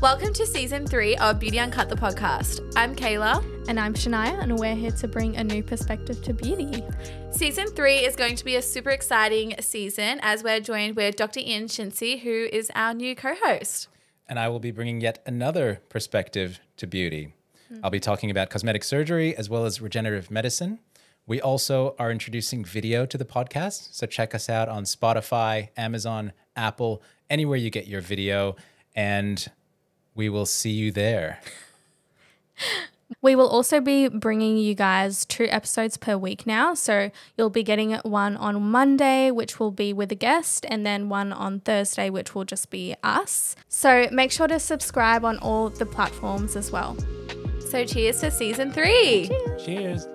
Welcome to season three of Beauty Uncut, the podcast. I'm Kayla. And I'm Shania, and we're here to bring a new perspective to beauty. Season three is going to be a super exciting season as we're joined with Dr. Ian Chinsee, who is our new co host. And I will be bringing yet another perspective to beauty. Hmm. I'll be talking about cosmetic surgery as well as regenerative medicine. We also are introducing video to the podcast. So check us out on Spotify, Amazon, Apple, anywhere you get your video. And we will see you there. We will also be bringing you guys two episodes per week now. So you'll be getting one on Monday, which will be with a guest, and then one on Thursday, which will just be us. So make sure to subscribe on all the platforms as well. So cheers to season three. Cheers.